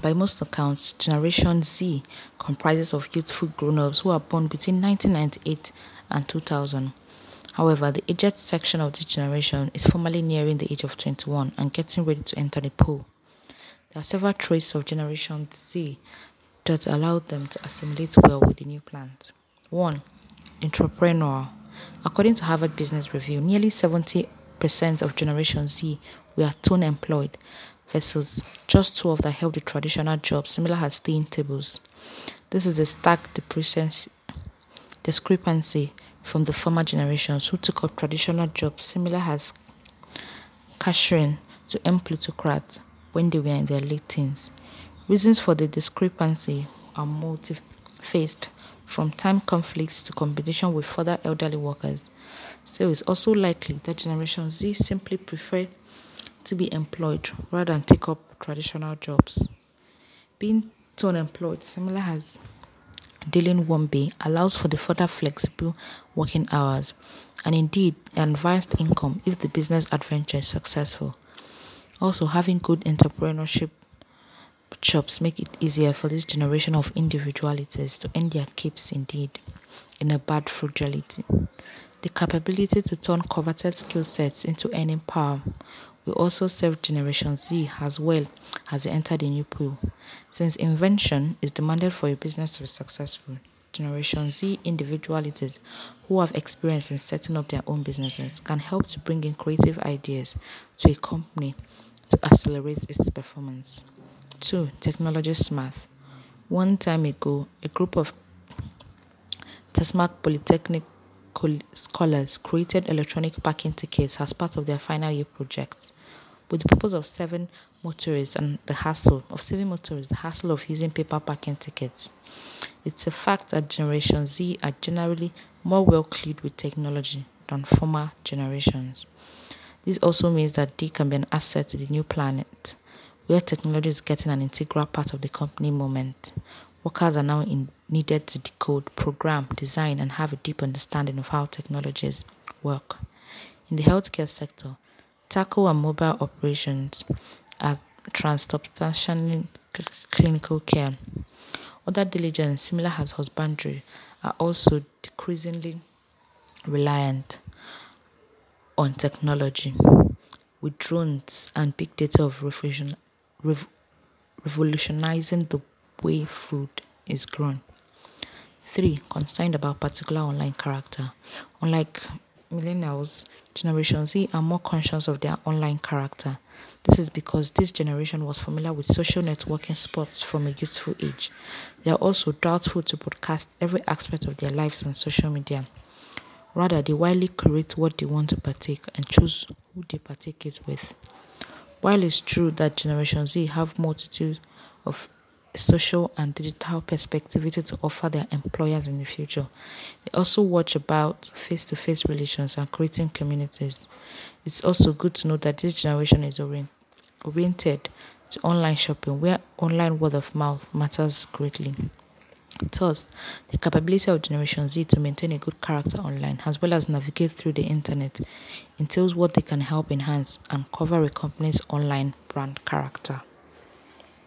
By most accounts, Generation Z comprises of youthful grown-ups who are born between 1998 and 2000. However, the aged section of this generation is formally nearing the age of 21 and getting ready to enter the pool. There are several traits of Generation Z that allow them to assimilate well with the new plant. 1. Entrepreneurial. According to Harvard Business Review, nearly 70% of Generation Z were tone employed versus just two of that held the traditional jobs similar as staying tables. This is a stark discrepancy from the former generations who took up traditional jobs similar as cashiering to young plutocrats when they were in their late teens. Reasons for the discrepancy are multi-faced, from time conflicts to competition with further elderly workers. Still, it's also likely that Generation Z simply prefer to be employed rather than take up traditional jobs. Being tone employed, similar as dealing on eBay, allows for the further flexible working hours and indeed advanced income if the business adventure is successful. Also, having good entrepreneurship chops make it easier for this generation of individualities to earn their keeps indeed in a bad frugality. The capability to turn coveted skill sets into earning power will also serve Generation Z as well as they enter the new pool. Since invention is demanded for a business to be successful, Generation Z individualities who have experience in setting up their own businesses can help to bring in creative ideas to a company to accelerate its performance. 2. Technology smart. One time ago, a group of Temasek Polytechnic scholars created electronic parking tickets as part of their final year project with the purpose of saving motorists and the hassle of saving motorists the hassle of using paper parking tickets. It's a fact that Generation Z are generally more well clued with technology than former generations. This also means that they can be an asset to the new planet, where technology is getting an integral part of the company moment. Workers are now in, needed to decode, program, design, and have a deep understanding of how technologies work. In the healthcare sector, tackle and mobile operations are transubstantial clinical care. Other diligence, similar as husbandry, are also decreasingly reliant on technology, with drones and big data of revolutionizing the way food is grown. 3. Concerned about particular online character. Unlike millennials, Generation Z are more conscious of their online character. This is because this generation was familiar with social networking spots from a youthful age. They are also doubtful to broadcast every aspect of their lives on social media. Rather, they widely curate what they want to partake and choose who they partake it with. While it's true that Generation Z have multitude of social and digital perspectivity to offer their employers in the future, they also watch about face-to-face -face relations and creating communities. It's also good to know that this generation is oriented to online shopping where online word of mouth matters greatly. Thus, the capability of Generation Z to maintain a good character online as well as navigate through the internet entails what they can help enhance and cover a company's online brand character.